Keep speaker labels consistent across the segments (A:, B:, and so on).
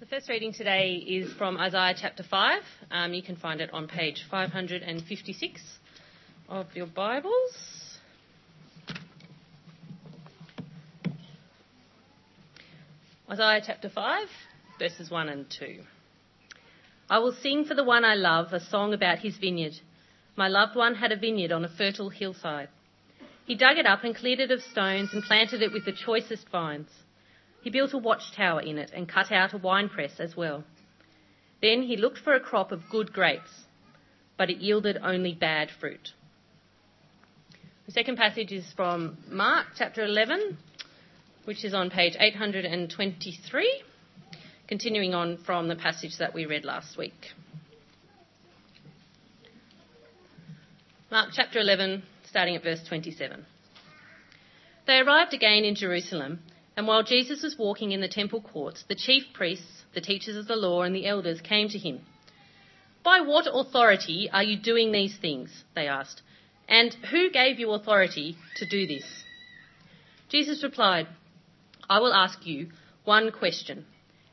A: The first reading today is from Isaiah chapter 5. Um, you can find it on page 556 of your Bibles. Isaiah chapter 5, verses 1 and 2. I will sing for the one I love a song about his vineyard. My loved one had a vineyard on a fertile hillside. He dug it up and cleared it of stones and planted it with the choicest vines. He built a watchtower in it and cut out a winepress as well. Then he looked for a crop of good grapes, but it yielded only bad fruit. The second passage is from Mark chapter 11, which is on page 823, continuing on from the passage that we read last week. Mark chapter 11, starting at verse 27. They arrived again in Jerusalem, and while Jesus was walking in the temple courts, the chief priests, the teachers of the law, and the elders came to him. By what authority are you doing these things? They asked. And who gave you authority to do this? Jesus replied, I will ask you one question.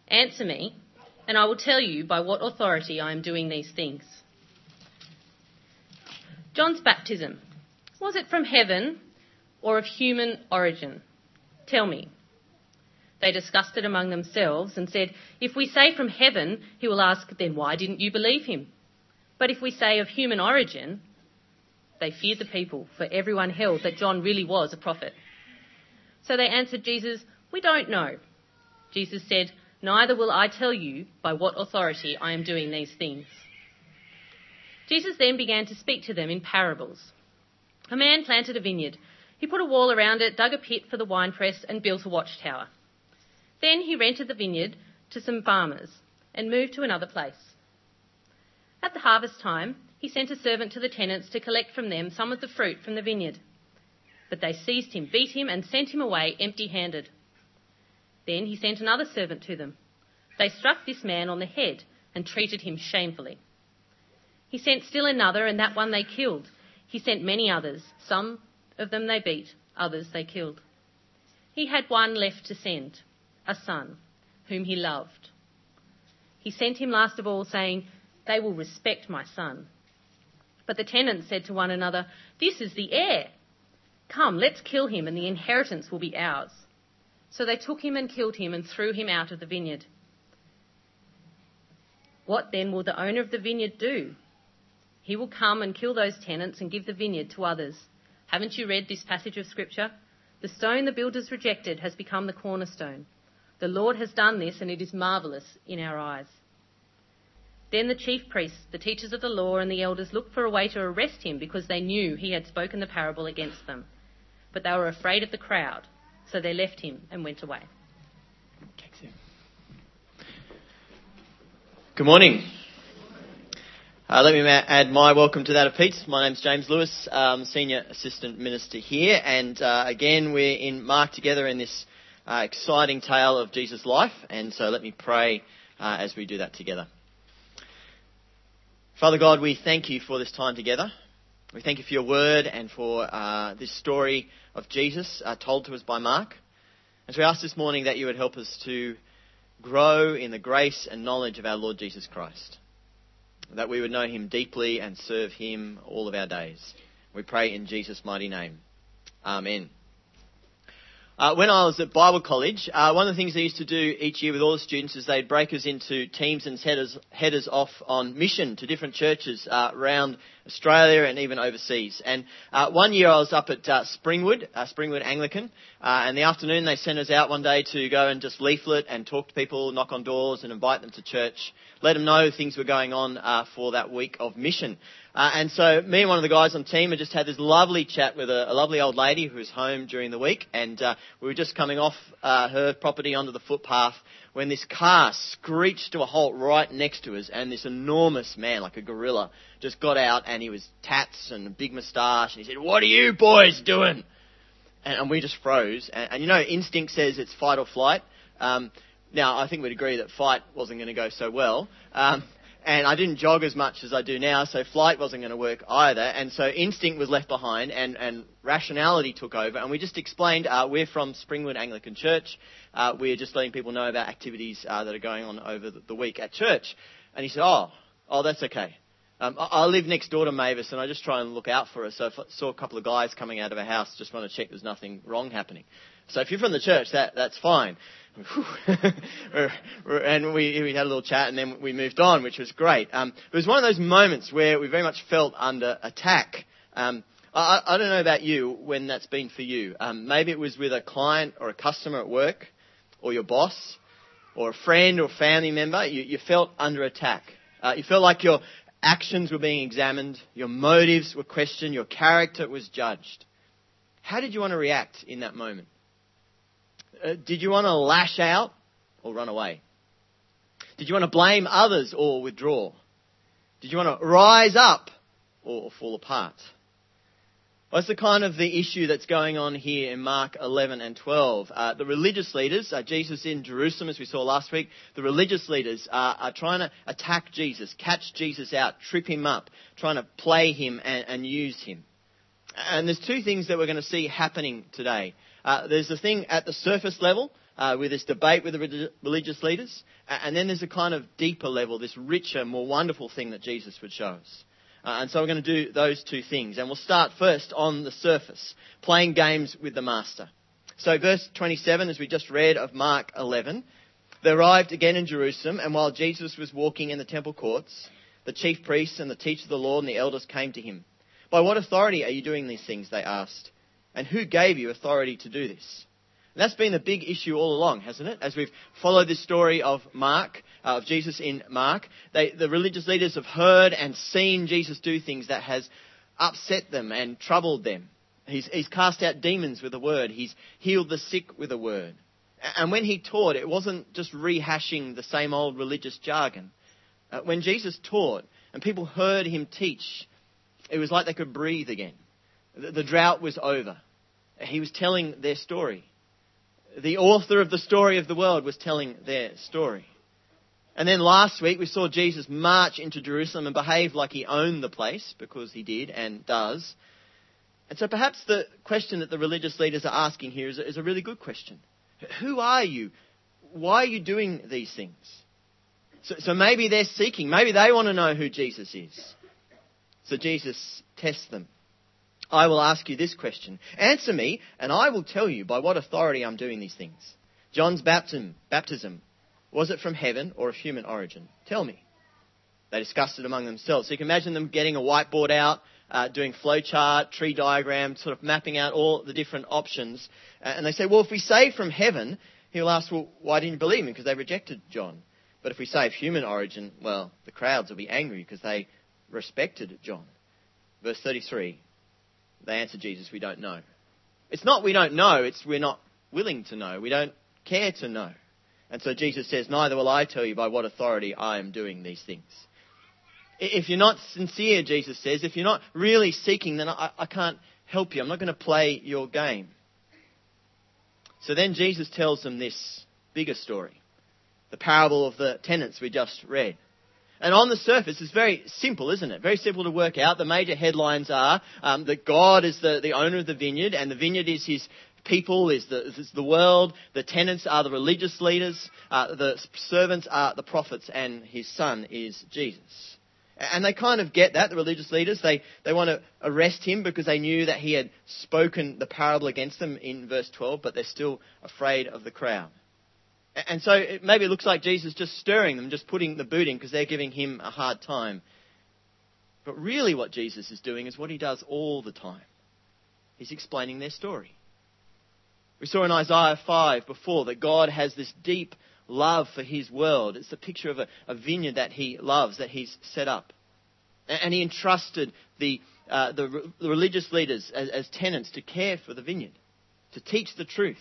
A: Answer me, and I will tell you by what authority I am doing these things. John's baptism was it from heaven or of human origin? Tell me. They discussed it among themselves and said, If we say from heaven, he will ask, then why didn't you believe him? But if we say of human origin, they feared the people, for everyone held that John really was a prophet. So they answered Jesus, We don't know. Jesus said, Neither will I tell you by what authority I am doing these things. Jesus then began to speak to them in parables. A man planted a vineyard. He put a wall around it, dug a pit for the winepress, and built a watchtower. Then he rented the vineyard to some farmers and moved to another place. At the harvest time, he sent a servant to the tenants to collect from them some of the fruit from the vineyard. But they seized him, beat him, and sent him away empty handed. Then he sent another servant to them. They struck this man on the head and treated him shamefully. He sent still another, and that one they killed. He sent many others. Some of them they beat, others they killed. He had one left to send, a son, whom he loved. He sent him last of all, saying, They will respect my son. But the tenants said to one another, This is the heir. Come, let's kill him, and the inheritance will be ours. So they took him and killed him and threw him out of the vineyard. What then will the owner of the vineyard do? He will come and kill those tenants and give the vineyard to others. Haven't you read this passage of Scripture? The stone the builders rejected has become the cornerstone. The Lord has done this, and it is marvellous in our eyes. Then the chief priests, the teachers of the law, and the elders looked for a way to arrest him because they knew he had spoken the parable against them. But they were afraid of the crowd, so they left him and went away.
B: Good morning. Uh, let me add my welcome to that of Pete. My name's James Lewis, um, Senior Assistant Minister here, and uh, again we're in Mark together in this uh, exciting tale of Jesus' life, and so let me pray uh, as we do that together. Father God, we thank you for this time together. We thank you for your word and for uh, this story of Jesus uh, told to us by Mark. And so we ask this morning that you would help us to grow in the grace and knowledge of our Lord Jesus Christ that we would know him deeply and serve him all of our days. We pray in Jesus' mighty name. Amen. Uh, when I was at Bible college, uh, one of the things they used to do each year with all the students is they'd break us into teams and headers, headers off on mission to different churches uh, around Australia and even overseas. And uh, one year I was up at uh, Springwood, uh, Springwood Anglican, and the afternoon they sent us out one day to go and just leaflet and talk to people, knock on doors and invite them to church, let them know things were going on for that week of mission. Uh, and so me and one of the guys on team had just had this lovely chat with a, a lovely old lady who was home during the week, and uh, we were just coming off uh, her property onto the footpath when this car screeched to a halt right next to us, and this enormous man, like a gorilla, just got out, and he was tats and a big moustache, and he said, "What are you boys doing?" And, and we just froze. And, and, you know, instinct says it's fight or flight. Um, now, I think we'd agree that fight wasn't going to go so well. Um, and I didn't jog as much as I do now, so flight wasn't going to work either. And so instinct was left behind, and, and rationality took over. And we just explained uh, we're from Springwood Anglican Church. Uh, we're just letting people know about activities uh, that are going on over the, week at church. And he said, "Oh, oh, that's okay." Um, I, live next door to Mavis, and I just try and look out for her. So I saw a couple of guys coming out of a house, just want to check there's nothing wrong happening. So if you're from the church, that that's fine. and we, we had a little chat and then we moved on, which was great. Um, it was one of those moments where we very much felt under attack. Um, I, I, don't know about you when that's been for you. Um, maybe it was with a client or a customer at work or your boss or a friend or family member. You, you felt under attack. Uh, you felt like your actions were being examined, your motives were questioned, your character was judged. How did you want to react in that moment? Uh, did you want to lash out or run away? Did you want to blame others or withdraw? Did you want to rise up or fall apart? That's the kind of the issue that's going on here in Mark 11 and 12. Uh, the religious leaders, uh, Jesus in Jerusalem, as we saw last week, the religious leaders are, are, trying to attack Jesus, catch Jesus out, trip him up, trying to play him and, and use him. And there's two things that we're going to see happening today. Uh, there's a thing at the surface level uh, with this debate with the religious leaders, and then there's a kind of deeper level, this richer, more wonderful thing that Jesus would show us. Uh, and so we're going to do those two things. And we'll start first on the surface, playing games with the Master. So, verse 27, as we just read of Mark 11, they arrived again in Jerusalem, and while Jesus was walking in the temple courts, the chief priests and the teachers of the law and the elders came to him. By what authority are you doing these things? They asked. And who gave you authority to do this? And that's been the big issue all along, hasn't it? As we've followed this story of Mark, uh, of Jesus in Mark, they, the religious leaders have heard and seen Jesus do things that has upset them and troubled them. He's, he's cast out demons with a word. He's healed the sick with a word. And when he taught, it wasn't just rehashing the same old religious jargon. Uh, when Jesus taught and people heard him teach, it was like they could breathe again. The drought was over. He was telling their story. The author of the story of the world was telling their story. And then last week we saw Jesus march into Jerusalem and behave like he owned the place, because he did and does. And so perhaps the question that the religious leaders are asking here is a, is a really good question. Who are you? Why are you doing these things? So, so maybe they're seeking, maybe they want to know who Jesus is. So Jesus tests them. I will ask you this question. Answer me, and I will tell you by what authority I'm doing these things. John's baptism, baptism, was it from heaven or of human origin? Tell me. They discussed it among themselves. So you can imagine them getting a whiteboard out, uh, doing flowchart, tree diagram, sort of mapping out all the different options. Uh, and they say, well, if we say from heaven, he'll ask, well, why didn't you believe me? Because they rejected John. But if we say of human origin, well, the crowds will be angry because they respected John. Verse 33 they answer Jesus, we don't know. It's not we don't know, it's we're not willing to know. We don't care to know. And so Jesus says, Neither will I tell you by what authority I am doing these things. If you're not sincere, Jesus says, if you're not really seeking, then I, I can't help you. I'm not going to play your game. So then Jesus tells them this bigger story the parable of the tenants we just read. And on the surface, it's very simple, isn't it? Very simple to work out. The major headlines are um, that God is the, the owner of the vineyard, and the vineyard is his people, is the, is the world. The tenants are the religious leaders. Uh, the servants are the prophets, and his son is Jesus. And they kind of get that, the religious leaders. They, they want to arrest him because they knew that he had spoken the parable against them in verse 12, but they're still afraid of the crowd. And so it maybe it looks like Jesus just stirring them, just putting the boot in because they're giving him a hard time. But really, what Jesus is doing is what he does all the time. He's explaining their story. We saw in Isaiah 5 before that God has this deep love for his world. It's a picture of a, a vineyard that he loves, that he's set up. And he entrusted the, uh, the, the religious leaders as, as tenants to care for the vineyard, to teach the truth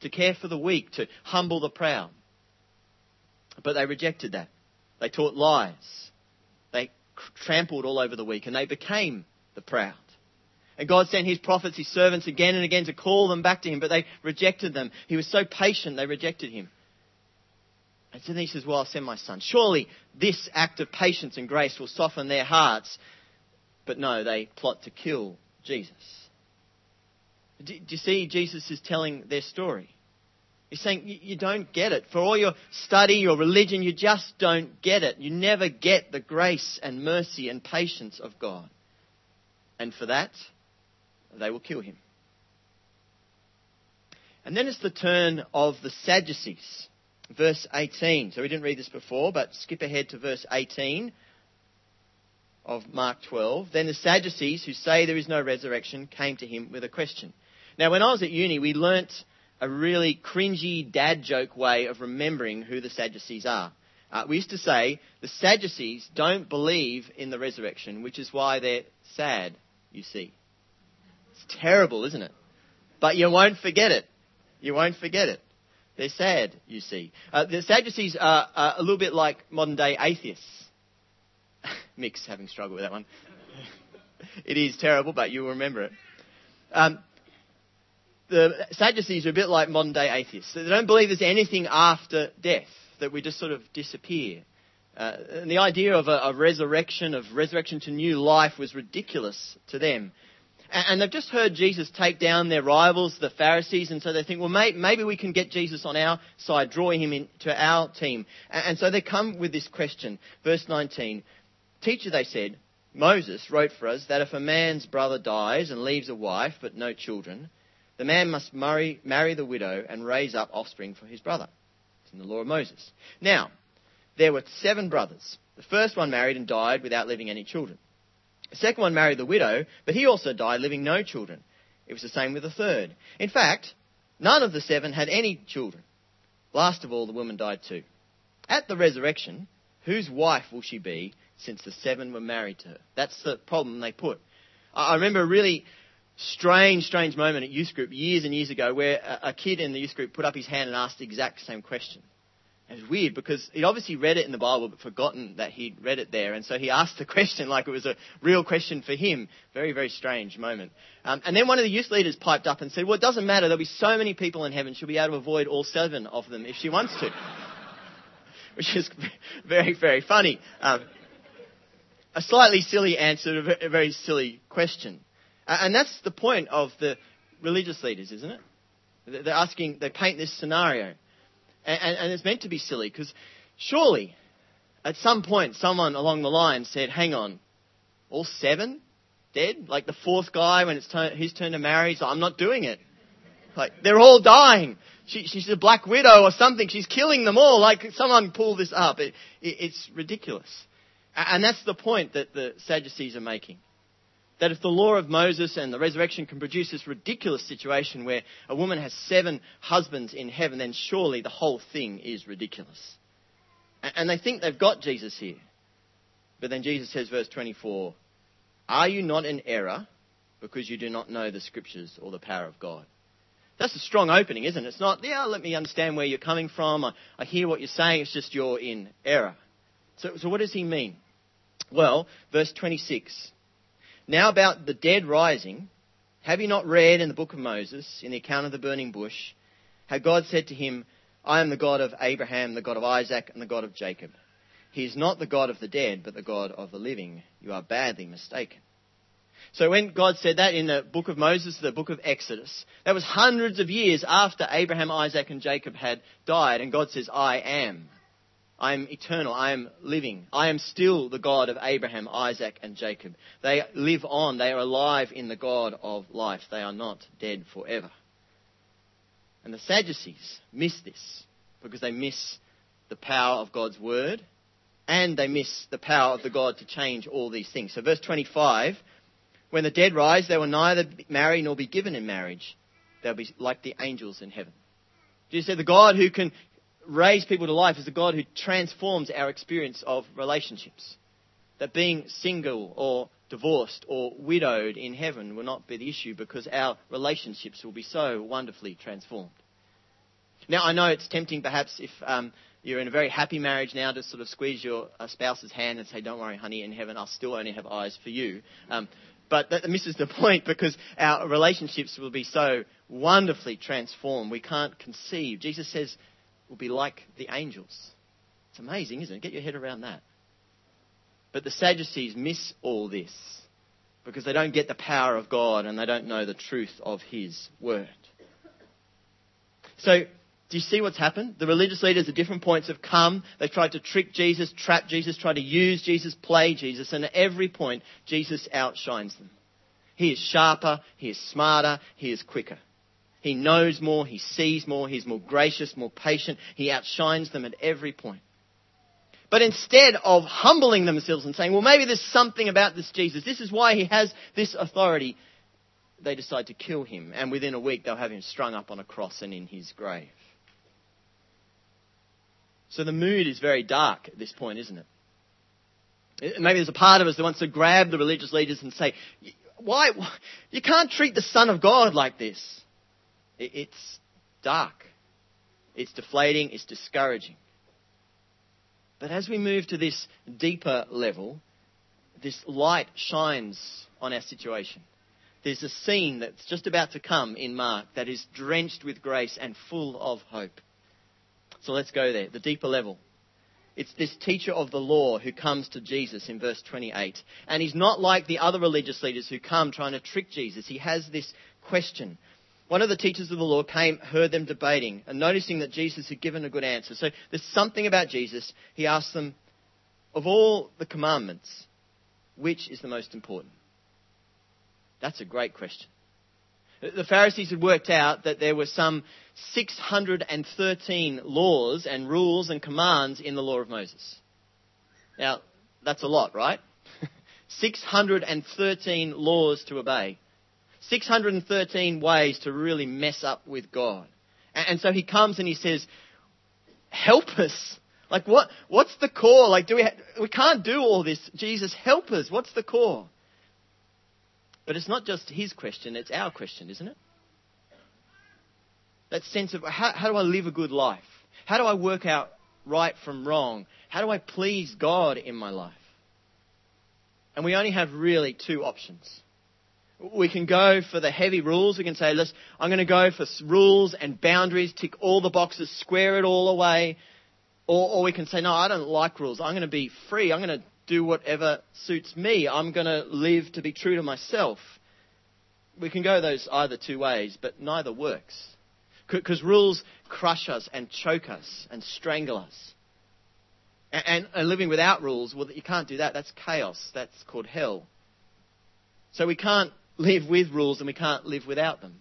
B: to care for the weak, to humble the proud. But they rejected that. They taught lies. They trampled all over the weak, and they became the proud. And God sent his prophets, his servants, again and again to call them back to him, but they rejected them. He was so patient, they rejected him. And so then he says, Well, I'll send my son. Surely this act of patience and grace will soften their hearts. But no, they plot to kill Jesus. Do, do you see Jesus is telling their story? He's saying you don't get it. For all your study, your religion, you just don't get it. You never get the grace and mercy and patience of God. And for that, they will kill him. And then it's the turn of the Sadducees. Verse 18. So we didn't read this before, but skip ahead to verse 18 of Mark 12. Then the Sadducees, who say there is no resurrection, came to him with a question. Now, when I was at uni, we learnt a really cringy dad joke way of remembering who the Sadducees are. Uh, we used to say the Sadducees don't believe in the resurrection, which is why they're sad, you see. It's terrible, isn't it? But you won't forget it. You won't forget it. They're sad, you see. Uh, the Sadducees are, a little bit like modern day atheists. Mick's having struggled with that one. it is terrible, but you'll remember it. Um, the Sadducees are a bit like modern day atheists. They don't believe there's anything after death, that we just sort of disappear. Uh, and the idea of a, a, resurrection, of resurrection to new life, was ridiculous to them. And, and, they've just heard Jesus take down their rivals, the Pharisees, and so they think, well, may, maybe we can get Jesus on our side, drawing him into our team. And, and so they come with this question. Verse 19 Teacher, they said, Moses wrote for us that if a man's brother dies and leaves a wife but no children, the man must marry, marry the widow and raise up offspring for his brother. It's in the law of Moses. Now, there were seven brothers. The first one married and died without leaving any children. The second one married the widow, but he also died, leaving no children. It was the same with the third. In fact, none of the seven had any children. Last of all, the woman died too. At the resurrection, whose wife will she be since the seven were married to her? That's the problem they put. I remember a really strange, strange moment at youth group years and years ago where a, a kid in the youth group put up his hand and asked the exact same question. It was weird because he'd obviously read it in the Bible but forgotten that he'd read it there. And so he asked the question like it was a real question for him. Very, very strange moment. Um, and then one of the youth leaders piped up and said, Well, it doesn't matter. There'll be so many people in heaven. She'll be able to avoid all seven of them if she wants to. Which is very, very funny. Um, a slightly silly answer to a very silly question. And that's the point of the religious leaders, isn't it? They're asking, they paint this scenario. And, and, it's meant to be silly because surely at some point someone along the line said, hang on, all seven dead? Like the fourth guy when it's turn, his turn to marry, he's like, I'm not doing it. Like, they're all dying. She, she's a black widow or something. She's killing them all. Like, someone pull this up. It, it, it's ridiculous. And that's the point that the Sadducees are making that if the law of Moses and the resurrection can produce this ridiculous situation where a woman has seven husbands in heaven, then surely the whole thing is ridiculous. And they think they've got Jesus here. But then Jesus says, verse 24, Are you not in error because you do not know the scriptures or the power of God? That's a strong opening, isn't it? It's not, yeah, let me understand where you're coming from. I, I hear what you're saying. It's just you're in error. So, so what does he mean? Well, verse 26 now about the dead rising, have you not read in the book of Moses, in the account of the burning bush, how God said to him, I am the God of Abraham, the God of Isaac, and the God of Jacob. He is not the God of the dead, but the God of the living. You are badly mistaken. So when God said that in the book of Moses, the book of Exodus, that was hundreds of years after Abraham, Isaac, and Jacob had died, and God says, I am. I am eternal. I am living. I am still the God of Abraham, Isaac, and Jacob. They live on. They are alive in the God of life. They are not dead forever. And the Sadducees miss this because they miss the power of God's word and they miss the power of the God to change all these things. So, verse 25 when the dead rise, they will neither marry nor be given in marriage. They'll be like the angels in heaven. Jesus said, The God who can raise people to life is a God who transforms our experience of relationships. That being single or divorced or widowed in heaven will not be the issue because our relationships will be so wonderfully transformed. Now, I know it's tempting perhaps if um, you're in a very happy marriage now to sort of squeeze your uh, spouse's hand and say, Don't worry, honey, in heaven I'll still only have eyes for you. Um, but that misses the point because our relationships will be so wonderfully transformed. We can't conceive. Jesus says will be like the angels. It's amazing, isn't it? Get your head around that. But the Sadducees miss all this because they don't get the power of God and they don't know the truth of His Word. So, do you see what's happened? The religious leaders at different points have come. They've tried to trick Jesus, trap Jesus, try to use Jesus, play Jesus, and at every point, Jesus outshines them. He is sharper, he is smarter, he is quicker. He knows more, he sees more, he's more gracious, more patient. He outshines them at every point. But instead of humbling themselves and saying, well, maybe there's something about this Jesus, this is why he has this authority, they decide to kill him. And within a week, they'll have him strung up on a cross and in his grave. So the mood is very dark at this point, isn't it? Maybe there's a part of us that wants to grab the religious leaders and say, why? You can't treat the Son of God like this. It's dark. It's deflating. It's discouraging. But as we move to this deeper level, this light shines on our situation. There's a scene that's just about to come in Mark that is drenched with grace and full of hope. So let's go there, the deeper level. It's this teacher of the law who comes to Jesus in verse 28. And he's not like the other religious leaders who come trying to trick Jesus. He has this question one of the teachers of the law came, heard them debating, and noticing that Jesus had given a good answer. So there's something about Jesus. He asked them, of all the commandments, which is the most important? That's a great question. The Pharisees had worked out that there were some 613 laws and rules and commands in the law of Moses. Now, that's a lot, right? 613 laws to obey. 613 ways to really mess up with God. And, so he comes and he says, help us. Like what, what's the core? Like do we, ha- we can't do all this. Jesus, help us. What's the core? But it's not just his question, it's our question, isn't it? That sense of how, how do I live a good life? How do I work out right from wrong? How do I please God in my life? And we only have really two options. We can go for the heavy rules. We can say, Listen, I'm going to go for rules and boundaries, tick all the boxes, square it all away. Or, or we can say, no, I don't like rules. I'm going to be free. I'm going to do whatever suits me. I'm going to live to be true to myself. We can go those either two ways, but neither works. Because rules crush us and choke us and strangle us. And, and, and living without rules, well, you can't do that. That's chaos. That's called hell. So we can't live with rules and we can't live without them.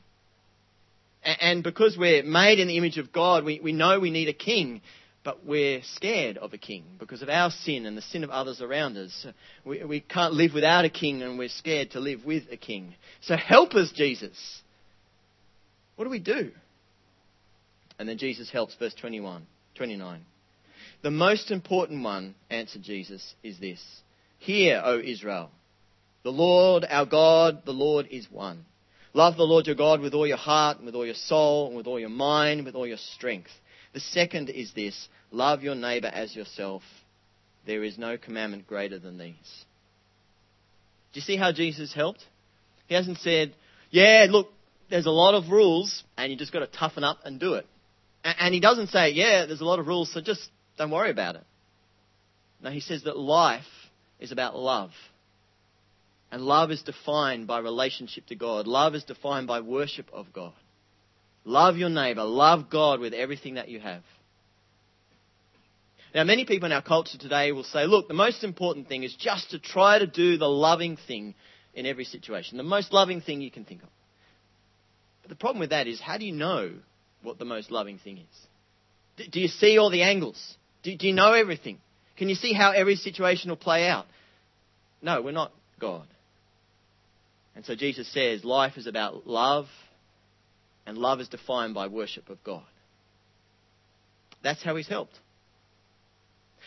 B: And because we're made in the image of God, we, we know we need a king, but we're scared of a king because of our sin and the sin of others around us. We, we can't live without a king and we're scared to live with a king. So help us, Jesus. What do we do? And then Jesus helps, verse 21, 29. The most important one, answered Jesus, is this Hear, O Israel. The Lord our God, the Lord is one. Love the Lord your God with all your heart, and with all your soul, and with all your mind, and with all your strength. The second is this love your neighbour as yourself. There is no commandment greater than these. Do you see how Jesus helped? He hasn't said, yeah, look, there's a lot of rules, and you just got to toughen up and do it. And he doesn't say, yeah, there's a lot of rules, so just don't worry about it. No, he says that life is about love. And love is defined by relationship to God. Love is defined by worship of God. Love your neighbour. Love God with everything that you have. Now, many people in our culture today will say, look, the most important thing is just to try to do the loving thing in every situation. The most loving thing you can think of. But the problem with that is, how do you know what the most loving thing is? Do you see all the angles? Do you know everything? Can you see how every situation will play out? No, we're not God. And so Jesus says life is about love, and love is defined by worship of God. That's how he's helped.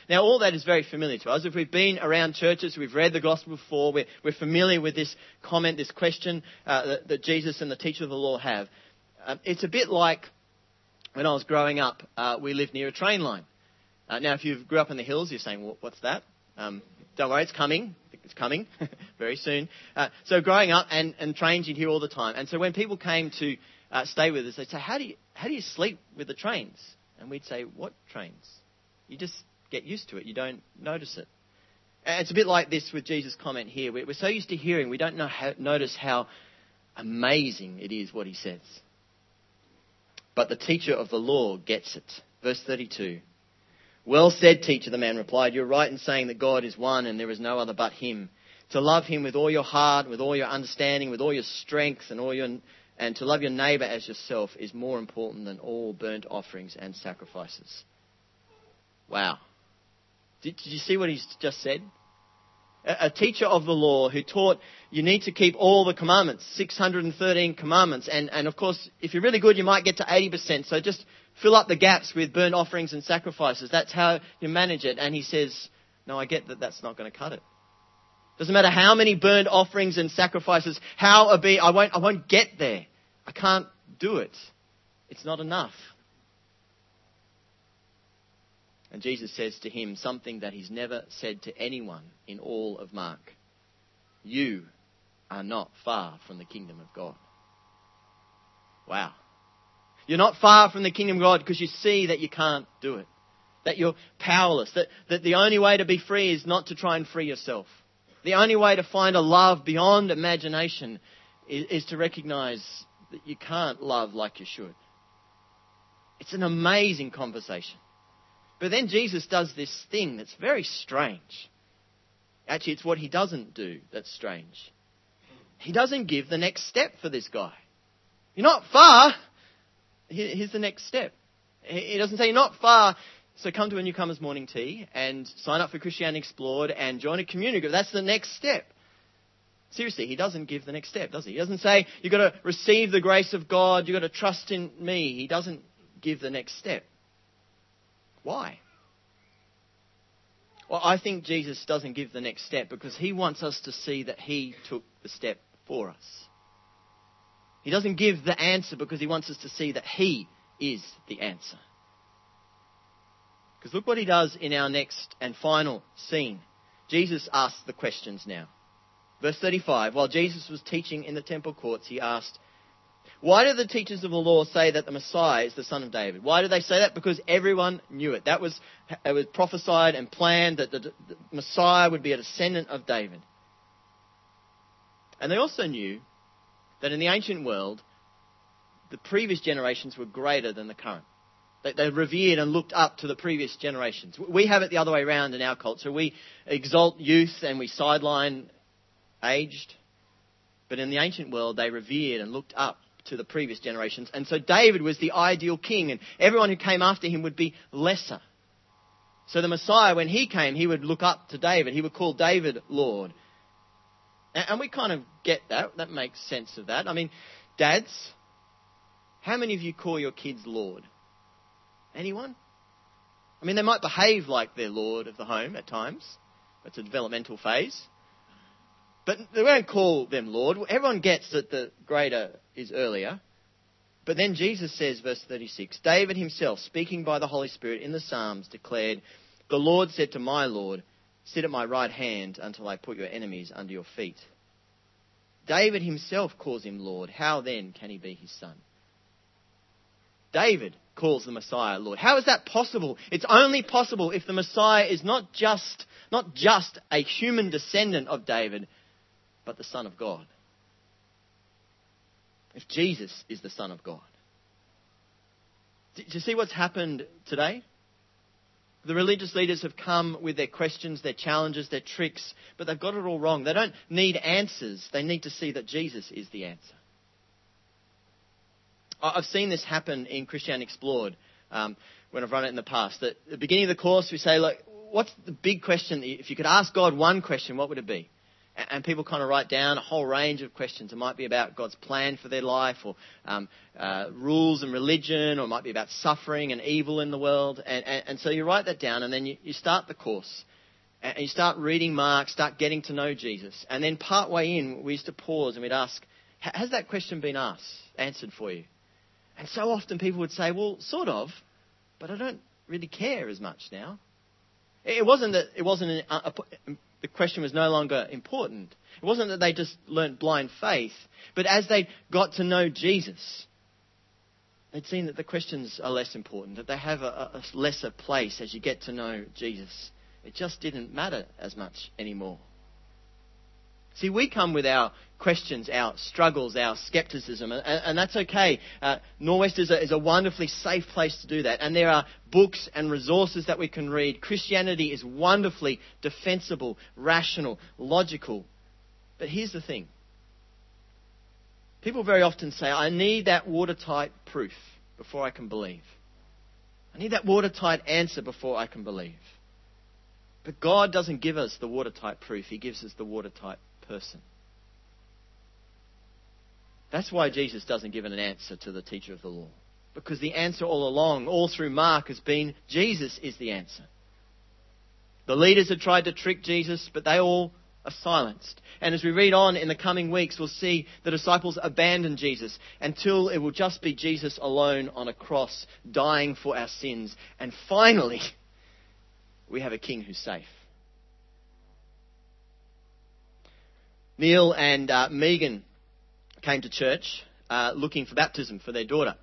B: Now, all that is very familiar to us. If we've been around churches, we've read the gospel before, we're, we're familiar with this comment, this question uh, that, that, Jesus and the teacher of the law have. Uh, it's a bit like when I was growing up, uh, we lived near a train line. Uh, now, if you grew up in the hills, you're saying, what's that? Um, don't worry, it's coming. It's coming very soon. Uh, so growing up and, and trains you'd hear all the time. And so when people came to uh, stay with us, they'd say, how do, you, how do you sleep with the trains? And we'd say, what trains? You just get used to it. You don't notice it. And it's a bit like this with Jesus' comment here. We're so used to hearing, we don't how, notice how amazing it is what he says. But the teacher of the law gets it. Verse 32. Well said, teacher, the man replied. You're right in saying that God is one and there is no other but him. To love him with all your heart, with all your understanding, with all your strength, and, all your, and to love your neighbour as yourself is more important than all burnt offerings and sacrifices. Wow. Did, did you see what he's just said? A, teacher of the law who taught you need to keep all the commandments, 613 commandments. And, and of course, if you're really good, you might get to 80%. So just fill up the gaps with burnt offerings and sacrifices. That's how you manage it. And he says, no, I get that that's not going to cut it. Doesn't matter how many burnt offerings and sacrifices, how a be, I won't, I won't get there. I can't do it. It's not enough. And Jesus says to him something that he's never said to anyone in all of Mark. You are not far from the kingdom of God. Wow. You're not far from the kingdom of God because you see that you can't do it. That you're powerless. That, that the only way to be free is not to try and free yourself. The only way to find a love beyond imagination is, is to recognize that you can't love like you should. It's an amazing conversation. But then Jesus does this thing that's very strange. Actually, it's what he doesn't do that's strange. He doesn't give the next step for this guy. You're not far. Here's the next step. He doesn't say, You're not far. So come to a newcomer's morning tea and sign up for Christianity Explored and join a community group. That's the next step. Seriously, he doesn't give the next step, does he? He doesn't say, You've got to receive the grace of God, you've got to trust in me. He doesn't give the next step. Why? Well, I think Jesus doesn't give the next step because he wants us to see that he took the step for us. He doesn't give the answer because he wants us to see that he is the answer. Because look what he does in our next and final scene. Jesus asks the questions now. Verse 35 While Jesus was teaching in the temple courts, he asked, why do the teachers of the law say that the Messiah is the son of David? Why do they say that? Because everyone knew it. That was, it was prophesied and planned that the, the Messiah would be a descendant of David. And they also knew that in the ancient world, the previous generations were greater than the current. They, they revered and looked up to the previous generations. We have it the other way around in our culture. We exalt youth and we sideline aged. But in the ancient world, they revered and looked up to the previous generations. And so David was the ideal king, and everyone who came after him would be lesser. So the Messiah, when he came, he would look up to David. He would call David Lord. And we kind of get that. That makes sense of that. I mean, dads, how many of you call your kids Lord? Anyone? I mean, they might behave like they're Lord of the home at times. That's a developmental phase. But they won't call them Lord. Everyone gets that the greater is earlier. But then Jesus says, verse 36, David himself, speaking by the Holy Spirit in the Psalms, declared, The Lord said to my Lord, Sit at my right hand until I put your enemies under your feet. David himself calls him Lord. How then can he be his son? David calls the Messiah Lord. How is that possible? It's only possible if the Messiah is not just, not just a human descendant of David, but the Son of God. If Jesus is the Son of God. Do you see what's happened today? The religious leaders have come with their questions, their challenges, their tricks, but they've got it all wrong. They don't need answers. They need to see that Jesus is the answer. I've seen this happen in Christianity Explored um, when I've run it in the past. That at the beginning of the course, we say, look, what's the big question? If you could ask God one question, what would it be? And people kind of write down a whole range of questions. It might be about God's plan for their life, or um, uh, rules and religion, or it might be about suffering and evil in the world. And, and, and so you write that down, and then you, you start the course. And you start reading Mark, start getting to know Jesus. And then part way in, we used to pause and we'd ask, Has that question been asked, answered for you? And so often people would say, Well, sort of, but I don't really care as much now. It wasn't that it wasn't a, a, the question was no longer important. It wasn't that they just learnt blind faith, but as they got to know Jesus, they'd seen that the questions are less important, that they have a, a lesser place as you get to know Jesus. It just didn't matter as much anymore. See, we come with our questions, our struggles, our skepticism, and, and that's okay. Uh, Norwest is a, is a wonderfully safe place to do that, and there are books and resources that we can read. Christianity is wonderfully defensible, rational, logical. But here's the thing people very often say, I need that watertight proof before I can believe. I need that watertight answer before I can believe. But God doesn't give us the watertight proof, He gives us the watertight person. That's why Jesus doesn't give an answer to the teacher of the law. Because the answer all along, all through Mark, has been Jesus is the answer. The leaders had tried to trick Jesus, but they all are silenced. And as we read on in the coming weeks, we'll see the disciples abandon Jesus until it will just be Jesus alone on a cross, dying for our sins. And finally, we have a king who's safe. Neil and uh, Megan came to church uh, looking for baptism for their daughter.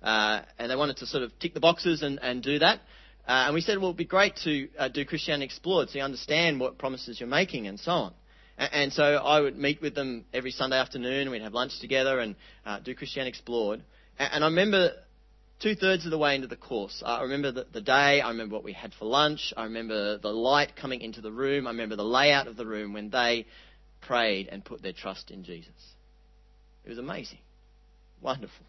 B: Uh, and they wanted to sort of tick the boxes and, and do that. Uh, and we said, well, it'd be great to uh, do Christianity Explored so you understand what promises you're making and so on. And, so I would meet with them every Sunday afternoon, we'd have lunch together and uh, do Christianity Explored. And, and I remember two thirds of the way into the course. I remember the, the, day, I remember what we had for lunch, I remember the light coming into the room, I remember the layout of the room when they prayed and put their trust in Jesus. It was amazing. Wonderful.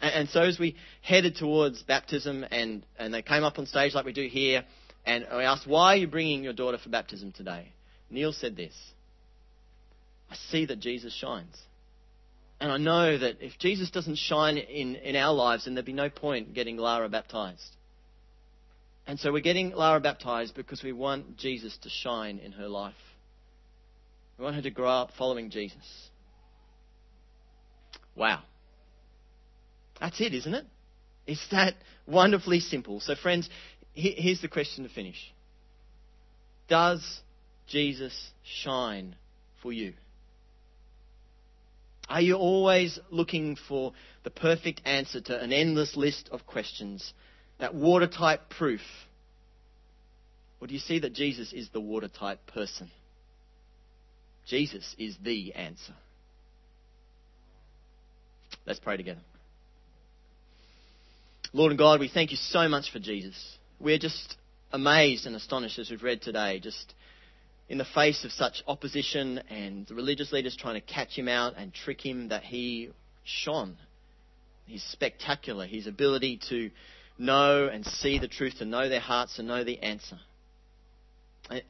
B: And, and so as we headed towards baptism and, and they came up on stage like we do here, and I asked, why are you bringing your daughter for baptism today? Neil said this. I see that Jesus shines. And I know that if Jesus doesn't shine in, in our lives, then there'd be no point getting Lara baptized. And so we're getting Lara baptized because we want Jesus to shine in her life. We want her to grow up following Jesus. Wow. That's it, isn't it? It's that wonderfully simple. So, friends, here's the question to finish Does Jesus shine for you? Are you always looking for the perfect answer to an endless list of questions, that watertight proof? Or do you see that Jesus is the watertight person? Jesus is the answer. Let's pray together. Lord and God, we thank you so much for Jesus. We're just amazed and astonished as we've read today, just in the face of such opposition and the religious leaders trying to catch him out and trick him, that he shone. He's spectacular. His ability to know and see the truth, to know their hearts, and know the answer.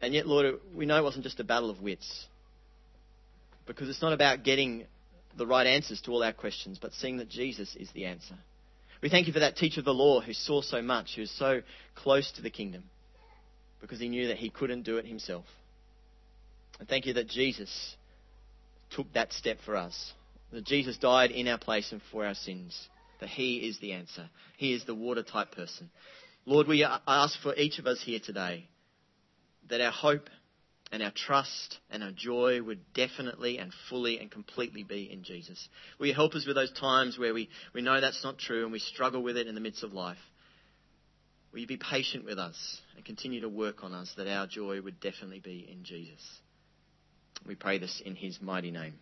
B: And yet, Lord, we know it wasn't just a battle of wits because it's not about getting the right answers to all our questions, but seeing that Jesus is the answer. We thank you for that teacher of the law who saw so much, who was so close to the kingdom, because he knew that he couldn't do it himself. And thank you that Jesus took that step for us, that Jesus died in our place and for our sins, that he is the answer. He is the watertight person. Lord, we ask for each of us here today that our hope and our trust and our joy would definitely and fully and completely be in Jesus. Will you help us with those times where we, we know that's not true and we struggle with it in the midst of life? Will you be patient with us and continue to work on us that our joy would definitely be in Jesus? We pray this in his mighty name.